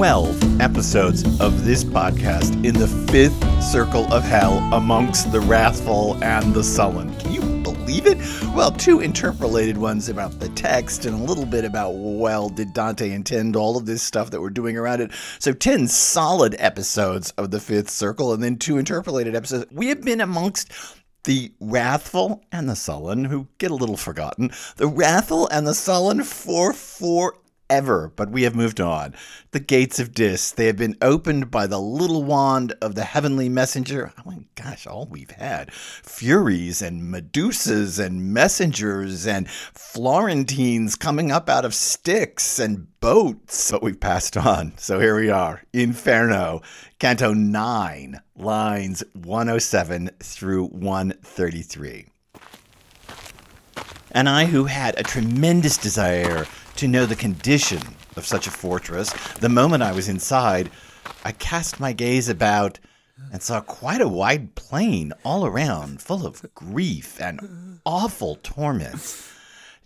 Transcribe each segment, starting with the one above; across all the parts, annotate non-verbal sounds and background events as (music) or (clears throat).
12 episodes of this podcast in the fifth circle of hell amongst the wrathful and the sullen. Can you believe it? Well, two interpolated ones about the text and a little bit about, well, did Dante intend all of this stuff that we're doing around it? So, 10 solid episodes of the fifth circle and then two interpolated episodes. We have been amongst the wrathful and the sullen, who get a little forgotten, the wrathful and the sullen for four ever, but we have moved on. The gates of Dis, they have been opened by the little wand of the heavenly messenger. Oh my gosh, all we've had. Furies and Medusas and messengers and Florentines coming up out of Styx and boats. But we've passed on. So here we are. Inferno, Canto 9, lines 107 through 133. And I, who had a tremendous desire to know the condition of such a fortress, the moment I was inside, I cast my gaze about and saw quite a wide plain all around, full of grief and awful torments.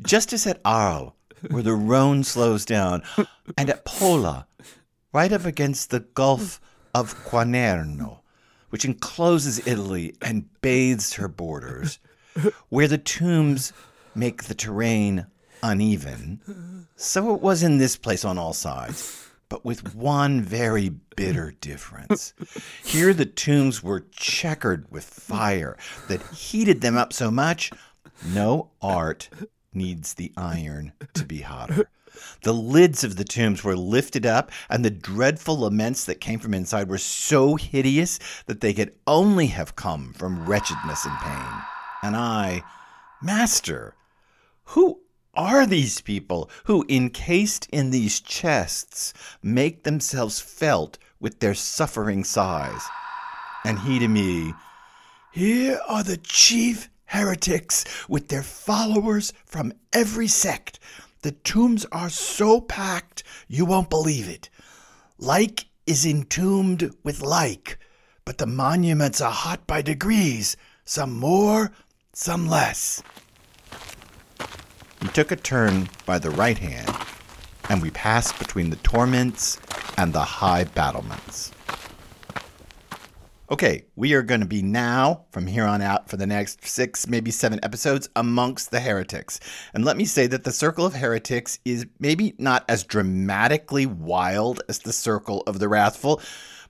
Just as at Arles, where the Rhone slows down, and at Pola, right up against the Gulf of Quarnero, which encloses Italy and bathes her borders, where the tombs make the terrain uneven. So it was in this place on all sides, but with one very bitter difference. Here the tombs were checkered with fire that heated them up so much, no art needs the iron to be hotter. The lids of the tombs were lifted up, and the dreadful laments that came from inside were so hideous that they could only have come from wretchedness and pain. And I, Master, who are these people who, encased in these chests, make themselves felt with their suffering sighs? And he to me, Here are the chief heretics with their followers from every sect. The tombs are so packed you won't believe it. Like is entombed with like, but the monuments are hot by degrees, some more, some less. We took a turn by the right hand, and we passed between the torments and the high battlements. Okay, we are going to be now, from here on out, for the next six, maybe seven episodes, amongst the heretics. And let me say that the Circle of Heretics is maybe not as dramatically wild as the Circle of the Wrathful,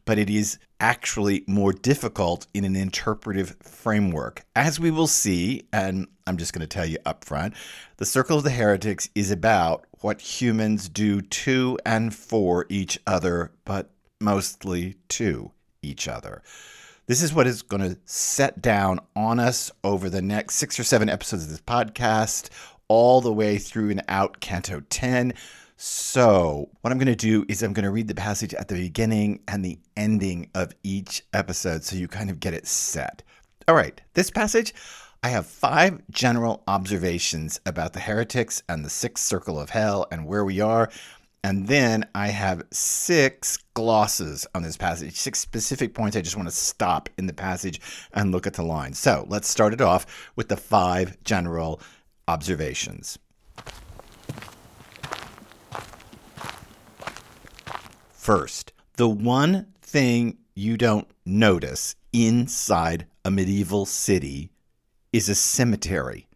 but it is actually more difficult in an interpretive framework. As we will see, and I'm just going to tell you up front, the Circle of the Heretics is about what humans do to and for each other, but mostly to each other. This is what is going to set down on us over the next six or seven episodes of this podcast, all the way through and out Canto 10. So, what I'm going to do is I'm going to read the passage at the beginning and the ending of each episode so you kind of get it set. All right, this passage, I have five general observations about the heretics and the sixth circle of hell and where we are. And then I have six glosses on this passage, six specific points I just want to stop in the passage and look at the line. So let's start it off with the five general observations. First, the one thing you don't notice inside a medieval city is a cemetery.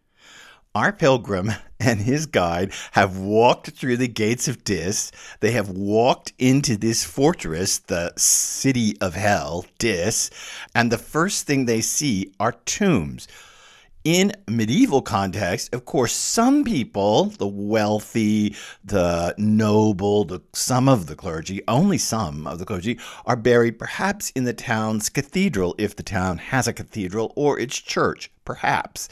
Our pilgrim (laughs) and his guide have walked through the gates of Dis. They have walked into this fortress, the city of hell, Dis, and the first thing they see are tombs in medieval context, of course, some people, the wealthy, the noble, the, some of the clergy, only some of the clergy, are buried perhaps in the town's cathedral, if the town has a cathedral, or its church, perhaps.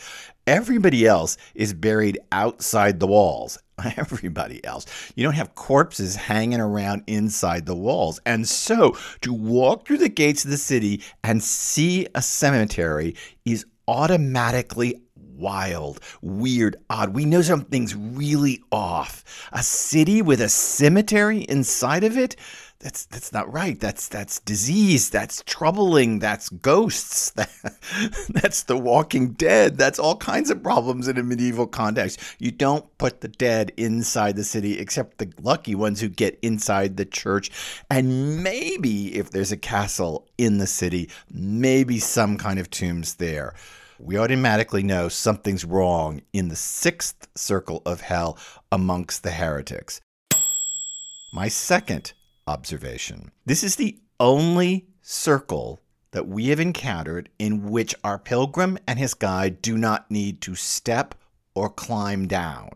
Everybody else is buried outside the walls. (laughs) Everybody else. You don't have corpses hanging around inside the walls. And so to walk through the gates of the city and see a cemetery is automatically wild, weird, odd. We know something's really off. A city with a cemetery inside of it? That's that's not right. That's that's disease. That's troubling. That's ghosts. (laughs) That, that's the Walking Dead. That's all kinds of problems in a medieval context. You don't put the dead inside the city, except the lucky ones who get inside the church. And maybe if there's a castle in the city, maybe some kind of tombs there. We automatically know something's wrong in the sixth circle of hell amongst the heretics. My second observation. This is the only circle that we have encountered in which our pilgrim and his guide do not need to step or climb down.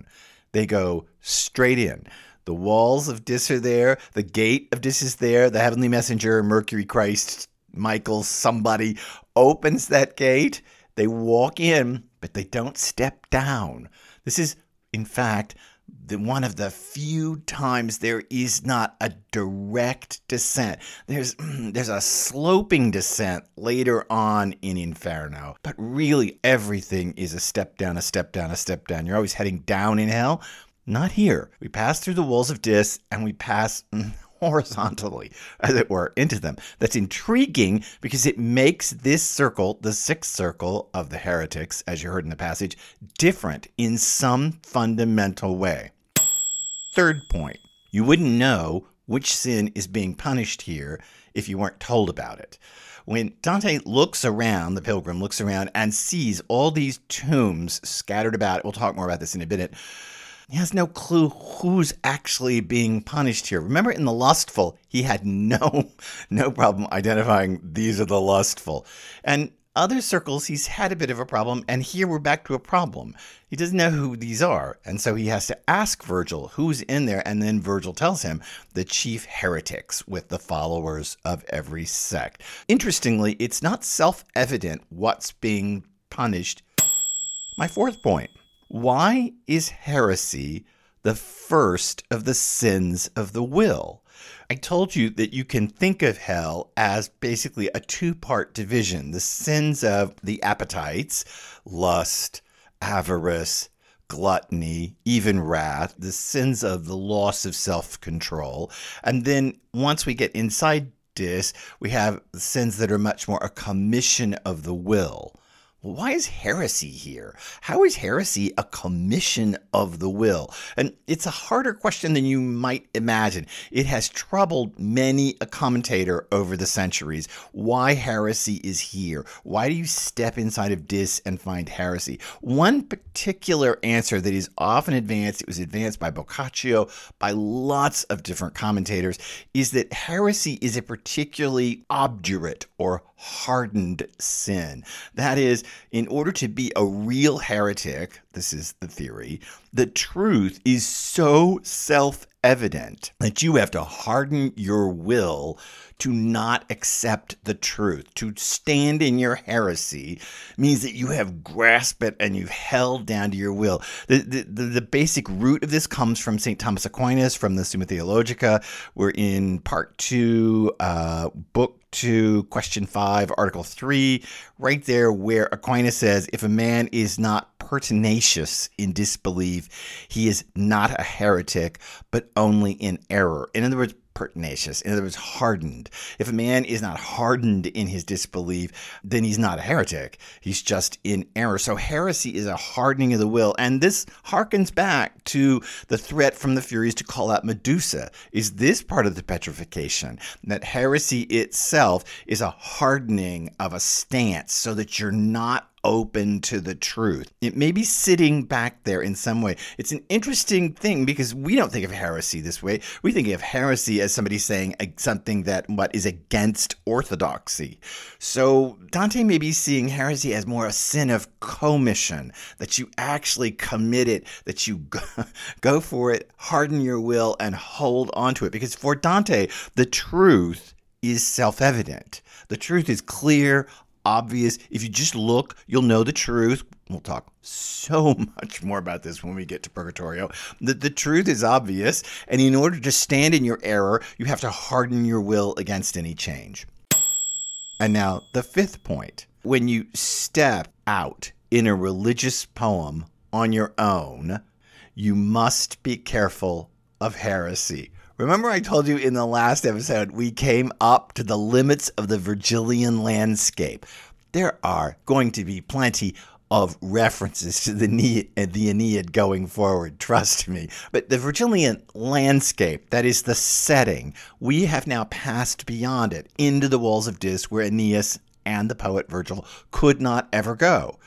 They go straight in. The walls of Dis are there, the gate of Dis is there, the heavenly messenger, Mercury Christ, Michael, somebody opens that gate. They walk in, but they don't step down. This is, in fact, the one of the few times there is not a direct descent. There's (clears throat) there's a sloping descent later on in Inferno, but really everything is a step down, a step down, a step down. You're always heading down in hell. Not here. We pass through the walls of Dis and we pass (laughs) horizontally, as it were, into them. That's intriguing because it makes this circle, the sixth circle of the heretics, as you heard in the passage, different in some fundamental way. Third point you wouldn't know which sin is being punished here if you weren't told about it. When Dante looks around, the pilgrim looks around and sees all these tombs scattered about, we'll talk more about this in a minute he has no clue who's actually being punished here. Remember in the lustful, he had no (laughs) no problem identifying these are the lustful. And other circles he's had a bit of a problem and here we're back to a problem. He doesn't know who these are, and so he has to ask Virgil who's in there and then Virgil tells him the chief heretics with the followers of every sect. Interestingly, it's not self-evident what's being punished. My fourth point why is heresy the first of the sins of the will? I told you that you can think of hell as basically a two part division the sins of the appetites, lust, avarice, gluttony, even wrath, the sins of the loss of self control. And then once we get inside this, we have sins that are much more a commission of the will why is heresy here? How is heresy a commission of the will? And it's a harder question than you might imagine. It has troubled many a commentator over the centuries. Why heresy is here? Why do you step inside of Dis and find heresy? One particular answer that is often advanced, it was advanced by Boccaccio, by lots of different commentators, is that heresy is a particularly obdurate or hardened sin. That is, in order to be a real heretic, this is the theory, the truth is so self evident that you have to harden your will to not accept the truth. To stand in your heresy means that you have grasped it and you've held down two your will. The, the, the, basic root of this comes from St. Thomas Aquinas from the Summa Theologica. We're in part two, uh, book to question 5, article 3, right there where Aquinas says if a man is not pertinacious in disbelief, he is not a heretic, but only in error. In other words, pertinacious. In other words, hardened. If a man is not hardened in his disbelief, then he's not a heretic. He's just in error. So heresy is a hardening of the will. And this harkens back to the threat from the Furies to call out Medusa. Is this part of the petrification? That heresy itself is a hardening of a stance so that you're not open to the truth. It may be sitting back there in some way. It's an interesting thing because we don't think of heresy this way. We think of heresy as somebody saying something that what is against orthodoxy. So Dante may be seeing heresy as more a sin of commission, that you actually commit it, that you (laughs) go for it, harden your will, and hold on to it. Because for Dante, the truth is self evident. The truth is clear, obvious. If you just look, you'll know the truth. We'll talk so (laughs) much more about this when we get to Purgatorio. The, the truth is obvious, and in order to stand in your error, you have to harden your will against any change. And now, the fifth point when you step out in a religious poem on your own, you must be careful of heresy. Remember, I told you in the last episode, we came up to the limits of the Virgilian landscape. There are going to be plenty of references to the, the Aeneid going forward, trust me. But the Virgilian landscape, that is the setting, we have now passed beyond it into the walls of Dis where Aeneas and the poet Virgil could not ever go.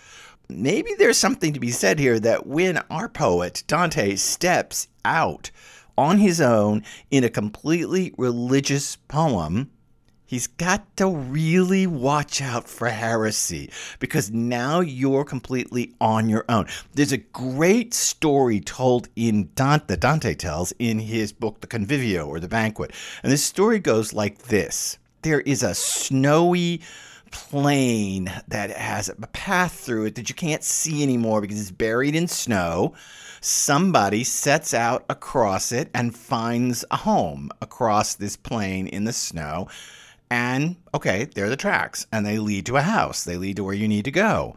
Maybe there's something to be said here that when our poet, Dante, steps out on his own in a completely religious poem, He's got to really watch out for heresy because now you're completely on your own. There's a great story told in Dante that Dante tells in his book The Convivio or The Banquet. And this story goes like this. There is a snowy plain that has a path through it that you can't see anymore because it's buried in snow. Somebody sets out across it and finds a home across this plain in the snow and okay, there are the tracks, and they lead to a house. They lead to where you need to go.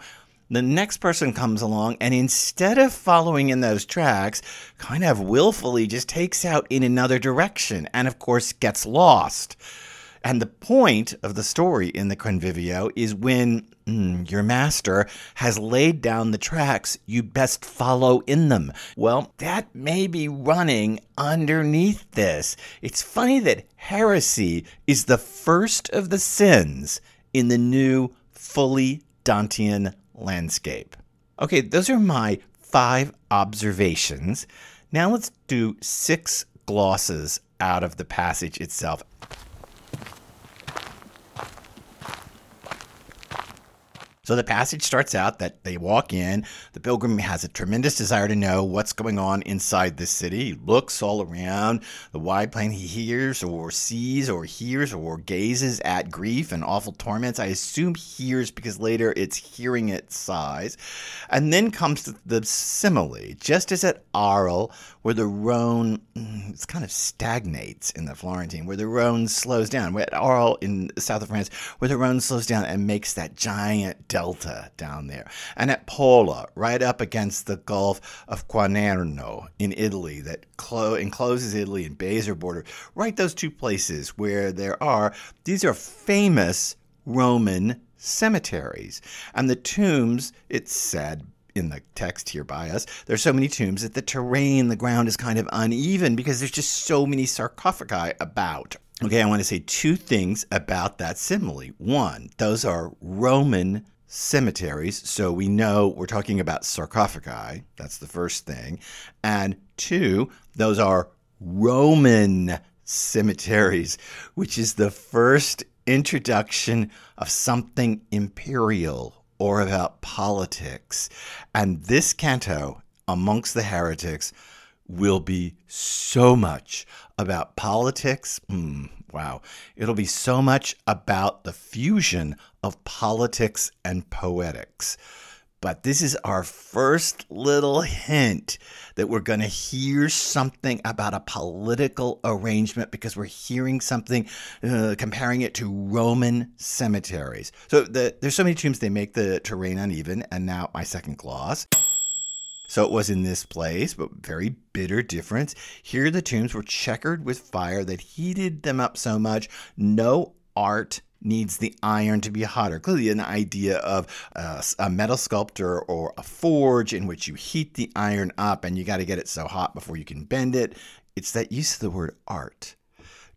The next person comes along, and instead of following in those tracks, kind of willfully just takes out in another direction, and of course gets lost. And the point of the story in the Convivio is when mm, your master has laid down the tracks, you best follow in them. Well, that may be running underneath this. It's funny that heresy is the first of the sins in the new, fully Dantean landscape. Okay, those are my five observations. Now let's do six glosses out of the passage itself. So the passage starts out that they walk in. The pilgrim has a tremendous desire to know what's going on inside this city. He looks all around the wide plain. He hears or sees or hears or gazes at grief and awful torments. I assume hears because later it's hearing it sighs. And then comes the simile, just as at Arles, where the Rhone mm, it's kind of stagnates in the Florentine, where the Rhone slows down. At Arles in south of France, where the Rhone slows down and makes that giant delta down there. And at Pola, right up against the Gulf of Quarnero in Italy, that clo- encloses Italy and Bays border, right those two places where there are, these are famous Roman cemeteries. And the tombs, it's said, in the text here by us, there's so many tombs that the terrain, the ground is kind of uneven because there's just so many sarcophagi about. Okay, I want to say two things about that simile. One, those are Roman cemeteries. So we know we're talking about sarcophagi. That's the first thing. And two, those are Roman cemeteries, which is the first introduction of something imperial or about politics. And this canto, Amongst the Heretics, will be so much about politics. Mm, wow. It'll be so much about the fusion of politics and poetics. But this is our first little hint that we're going to hear something about a political arrangement because we're hearing something, uh, comparing it to Roman cemeteries. So the, there's so many tombs, they make the terrain uneven. And now my second gloss. So it was in this place, but very bitter difference. Here the tombs were checkered with fire that heated them up so much, no art needs the iron to be hotter. Clearly, an idea of uh, a metal sculptor or a forge in which you heat the iron up and you got to get it so hot before you can bend it. It's that use of the word art.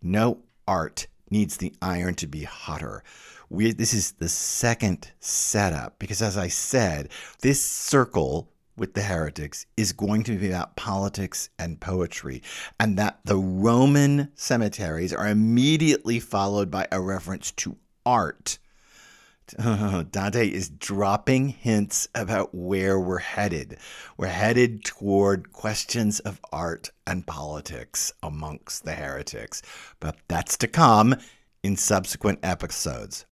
No art needs the iron to be hotter. We, this is the second setup because, as I said, this circle with the heretics is going to be about politics and poetry, and that the Roman cemeteries are immediately followed by a reference to art. (laughs) Dante is dropping hints about where we're headed. We're headed toward questions of art and politics amongst the heretics, but that's to come in subsequent episodes.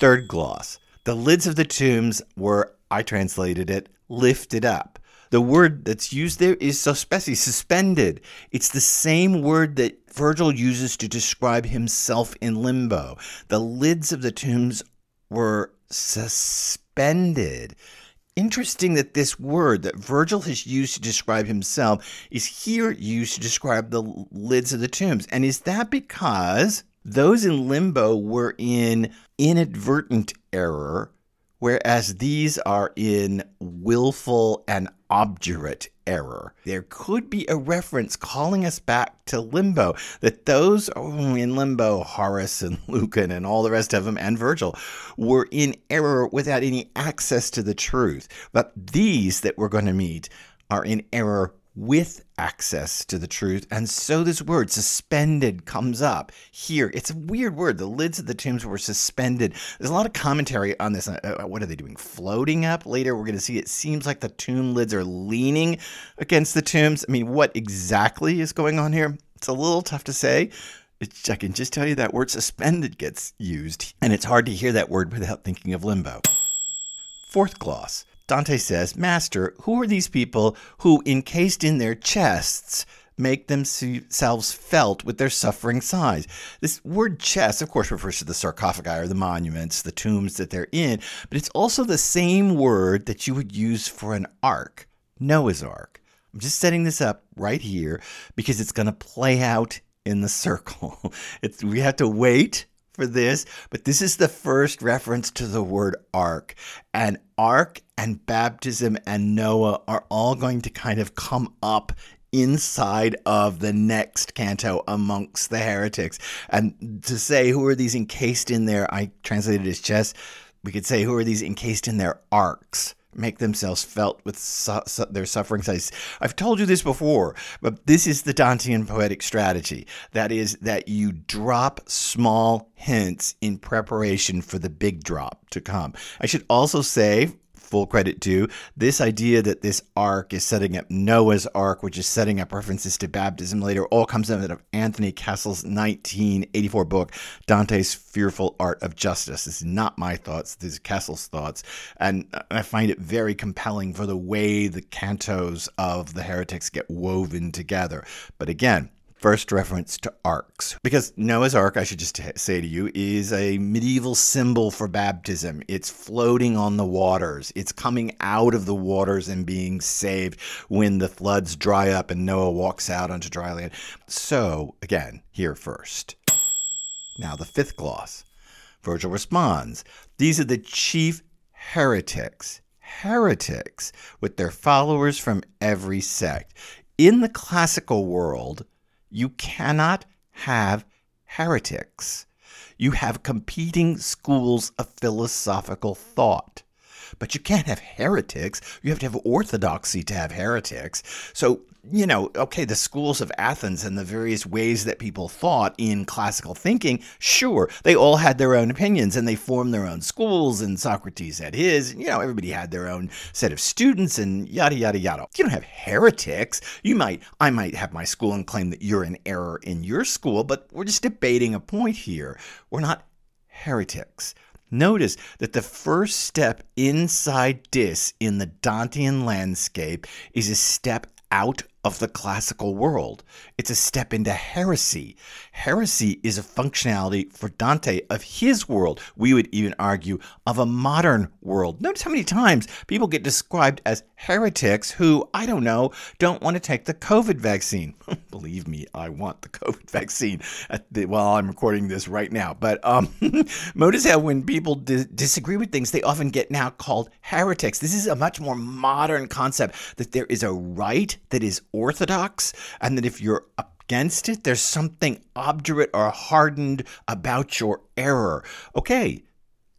Third gloss. The lids of the tombs were, I translated it, lifted up. The word that's used there is sospesi, suspended. It's the same word that Virgil uses to describe himself in limbo. The lids of the tombs were suspended interesting that this word that Virgil has used to describe himself is here used to describe the lids of the tombs. And is that because those in limbo were in inadvertent error, whereas these are in willful and obdurate error. There could be a reference calling us back to limbo, that those oh, in limbo, Horace and (laughs) Lucan and all the rest of them, and Virgil, were in error without any access to the truth. But these that we're going to meet are in error with access to the truth. And so this word, suspended, comes up here. It's a weird word. The lids of the tombs were suspended. There's a lot of commentary on this. Uh, what are they doing? Floating up? Later, we're going to see it seems like the tomb lids are leaning against the tombs. I mean, what exactly is going on here? It's a little tough to say. I can just tell you that word suspended gets used, and it's hard to hear that word without thinking of limbo. Fourth gloss Dante says, Master, who are these people who, encased in their chests, make themselves felt with their suffering sighs. This word chest, of course, refers to the sarcophagi or the monuments, the tombs that they're in, but it's also the same word that you would use for an ark, Noah's ark. I'm just setting this up right here because it's going to play out in the circle. (laughs) It's, we have to wait for this, but this is the first reference to the word ark. And ark and baptism and Noah are all going to kind of come up inside of the next canto amongst the heretics. And to say who are these encased in there, I translated as chest, we could say who are these encased in their arks make themselves felt with su- su- their suffering. I've told you this before, but this is the Dantean poetic strategy. That is, that you drop small hints in preparation for the big drop to come. I should also say, full credit to this idea that this ark is setting up Noah's ark, which is setting up references to baptism later, all comes out of Anthony Cassell's 1984 book, Dante's Fearful Art of Justice. This is not my thoughts, this is Cassell's thoughts. And I find it very compelling for the way the cantos of the heretics get woven together. But again, first reference to arks. Because Noah's Ark, I should just say to you, is a medieval symbol for baptism. It's floating on the waters, it's coming out of the waters and being saved when the floods dry up and Noah walks out onto dry land. So, again, here first. Now, the fifth gloss. Virgil responds These are the chief heretics heretics with their followers from every sect. In the classical world, you cannot have heretics. You have competing schools of philosophical thought. But you can't have heretics. You have to have orthodoxy to have heretics. So you know, okay, the schools of Athens and the various ways that people thought in classical thinking, sure, they all had their own opinions and they formed their own schools, and Socrates had his. You know, everybody had their own set of students and yada, yada, yada. You don't have heretics. You might, I might have my school and claim that you're in error in your school, but we're just debating a point here. We're not heretics. Notice that the first step inside Dis in the Dantean landscape is a step out of the classical world. It's a step into heresy. Heresy is a functionality for Dante of his world. We would even argue of a modern world. Notice how many times people get described as heretics who, I don't know, don't want to take the COVID vaccine. (laughs) Believe me, I want the (laughs) COVID vaccine while I'm recording this right now. But um, (laughs) notice how when people di- disagree with things, they often get now called heretics. This is a much more modern concept that there is a right that is orthodox, and that if you're against it, there's something obdurate or hardened about your error. Okay,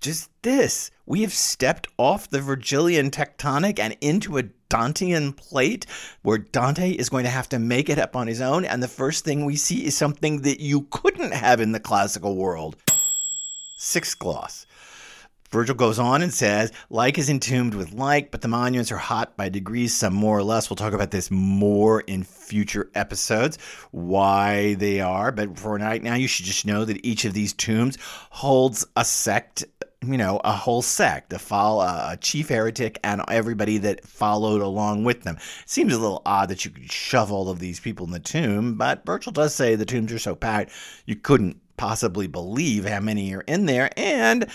just this. We have stepped off the Virgilian tectonic and into a Dantean plate where Dante is going to have to make it up on his own. And the first thing we see is something that you couldn't have in the classical world. Sixth gloss. Virgil goes on and says, like is entombed with like, but the monuments are hot by degrees, some more or less. We'll talk about this more in future episodes, why they are. But for right now, you should just know that each of these tombs holds a sect you know, a whole sect, a, follow, a chief heretic, and everybody that followed along with them. Seems a little odd that you could shove all of these people in the tomb, but Virgil does say the tombs are so packed you couldn't possibly believe how many are in there. And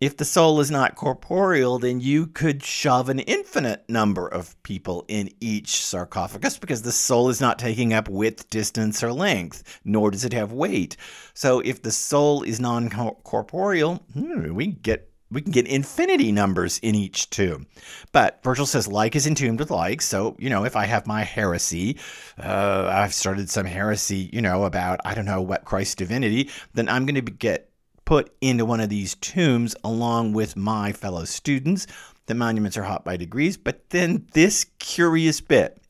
if the soul is not corporeal, then you could shove an infinite number of people in each sarcophagus because the soul is not taking up width, distance, or length, nor does it have weight. So if the soul is non corporeal, hmm, we get we can get infinity numbers in each tomb. But Virgil says like is entombed with like. So, you know, if I have my heresy, uh, I've started some heresy, you know, about, I don't know, what Christ's divinity, then I'm going to get put into one of these tombs along with my fellow students. The monuments are hot by degrees. But then this curious bit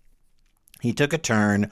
he took a turn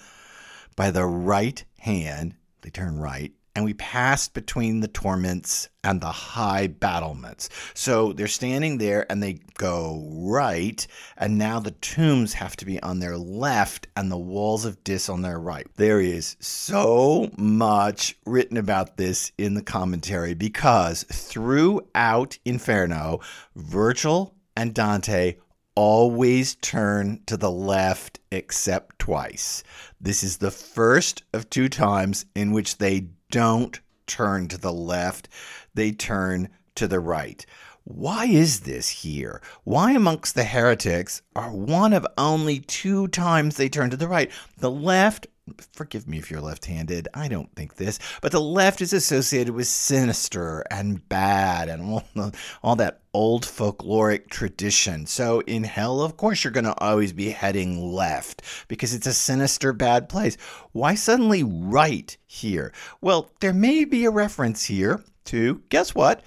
by the right hand, they turn right, and we passed between the torments and the high battlements. So they're standing there and they go right, and now the tombs have to be on their left and the walls of Dis on their right. There is so much written about this in the commentary because throughout Inferno, Virgil and Dante always turn to the left except twice. This is the first of two times in which they don't turn to the left, they turn to the right. Why is this here? Why, amongst the heretics, are one of only two times they turn to the right? The left forgive me if you're left handed, I don't think this, but the left is associated with sinister and bad and all, the, all that old folkloric tradition. So in hell, of course, you're going to always be heading left because it's a sinister, bad place. Why suddenly right here? Well, there may be a reference here to, guess what?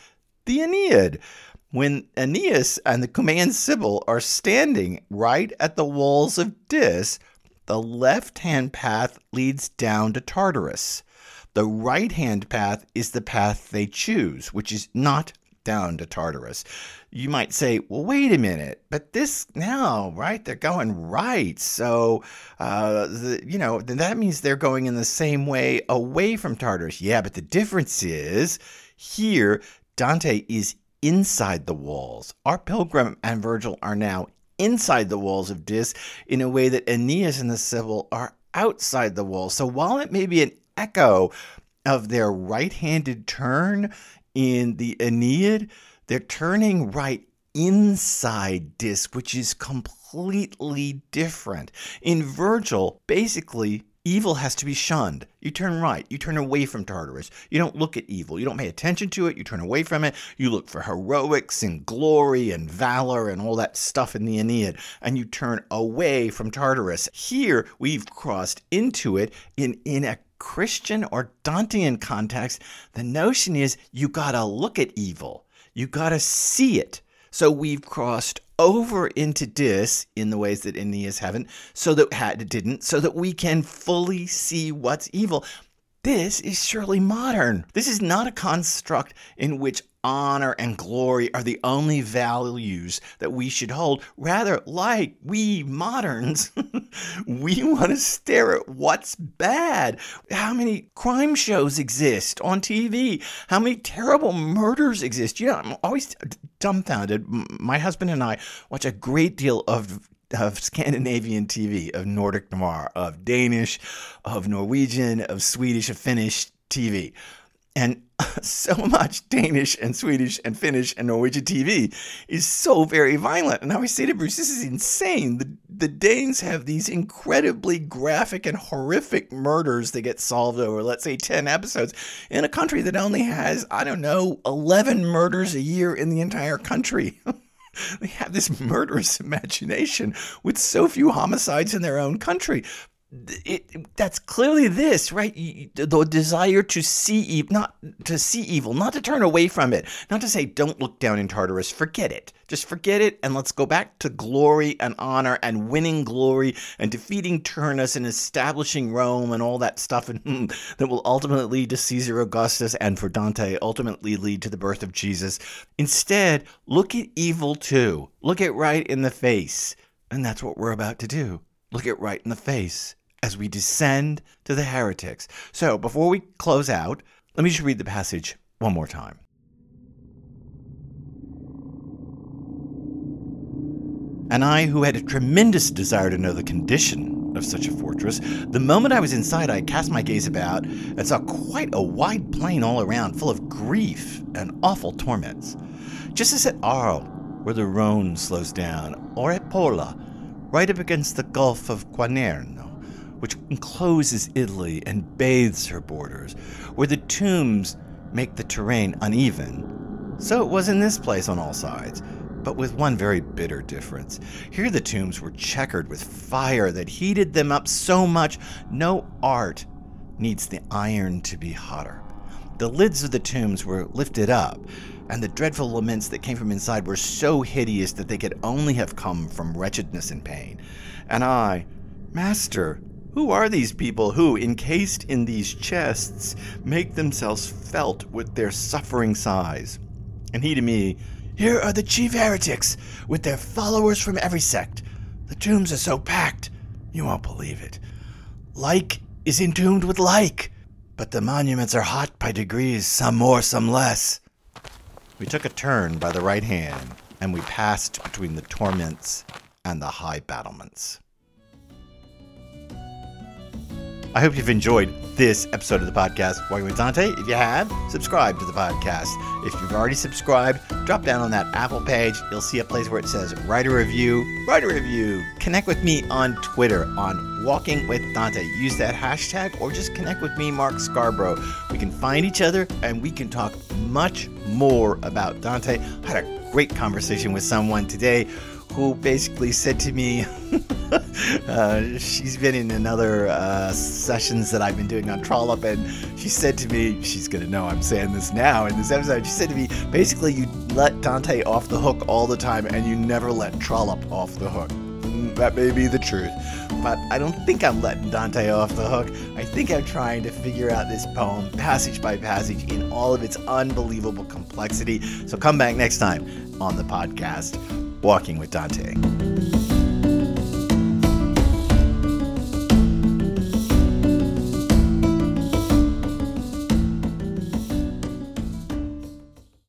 The Aeneid when Aeneas and the Cumaean Sibyl are standing right at the walls of Dis, the left hand path leads down to Tartarus. The right hand path is the path they choose, which is not down to Tartarus. You might say, well, wait a minute, but this now, right? They're going right. So, uh, the, you know, that means they're going in the same way away from Tartarus. Yeah, but the difference is here, Dante is inside the walls. Our pilgrim and Virgil are now inside the walls of Dis in a way that Aeneas and the Sibyl are outside the walls. So while it may be an echo of their right handed turn in the Aeneid, they're turning right inside Dis, which is completely different. In Virgil, basically, Evil has to be shunned. You turn right. You turn away from Tartarus. You don't look at evil. You don't pay attention to it. You turn away from it. You look for heroics and glory and valor and all that stuff in the Aeneid, and you turn away from Tartarus. Here, we've crossed into it in, in a Christian or Dantean context. The notion is you gotta look at evil, you gotta see it. So we've crossed over into Dis in the ways that Aeneas haven't, so that had didn't, so that we can fully see what's evil. This is surely modern. This is not a construct in which honor and glory are the only values that we should hold. Rather, like we moderns, (laughs) we want to stare at what's bad. How many crime shows exist on TV? How many terrible murders exist? You know, I'm always dumbfounded. My husband and I watch a great deal of of Scandinavian TV, of Nordic noir, of Danish, of Norwegian, of Swedish, of Finnish TV. And (laughs) so much Danish and Swedish and Finnish and Norwegian TV is so very violent. And I always say to Bruce, this is insane. The, the Danes have these incredibly graphic and horrific murders that get solved over, let's say, 10 episodes in a country that only has, I don't know, 11 murders a year in the entire country. (laughs) they have this murderous imagination with so few homicides in their own country it, that's clearly this, right? The desire to see evil, not to see evil, not to turn away from it, not to say, don't look down in Tartarus, forget it. Just forget it and let's go back to glory and honor and winning glory and defeating Turnus and establishing Rome and all that stuff and, hmm, that will ultimately lead to Caesar Augustus and for Dante, ultimately lead to the birth of Jesus. Instead, look at evil too. Look it right in the face. And that's what we're about to do. Look it right in the face as we descend to the heretics. So, before we close out, let me just read the passage one more time. And I, who had a tremendous desire to know the condition of such a fortress. The moment I was inside, I cast my gaze about and saw quite a wide plain all around, full of grief and awful torments. Just as at Arles, where the Rhone slows down, or at Pola, right up against the Gulf of Quarnero, which encloses Italy and bathes her borders, where the tombs make the terrain uneven. So it was in this place on all sides but with one very bitter difference. Here the tombs were checkered with fire that heated them up so much no art needs the iron to be hotter. The lids of the tombs were lifted up, and the dreadful laments that came from inside were so hideous that they could only have come from wretchedness and pain. And I, Master, who are these people who, encased in these chests, make themselves felt with their suffering sighs? And he to me, here are the chief heretics, with their followers from every sect. The tombs are so packed, you won't believe it. Like is entombed with like, but the monuments are hot by degrees, some more, some less. We took a turn by the right hand, and we passed between the torments and the high battlements. I hope you've enjoyed this episode of the podcast, Walking with Dante. If you have, subscribe to the podcast. If you've already subscribed, drop down on that Apple page. You'll see a place where it says write a review. Write a review. Connect with me on Twitter on Walking with Dante. Use that hashtag or just connect with me, Mark Scarborough. We can find each other and we can talk much more about Dante. I had a great conversation with someone today who basically said to me, (laughs) uh, she's been in another uh, sessions that I've been doing on Trollope, and she said to me, she's gonna know I'm saying this now in this episode. She said to me, basically, you let Dante off the hook all the time, and you never let Trollope off the hook. That may be the truth, but I don't think I'm letting Dante off the hook. I think I'm trying to figure out this poem passage by passage in all of its unbelievable complexity. So come back next time on the podcast Walking with Dante.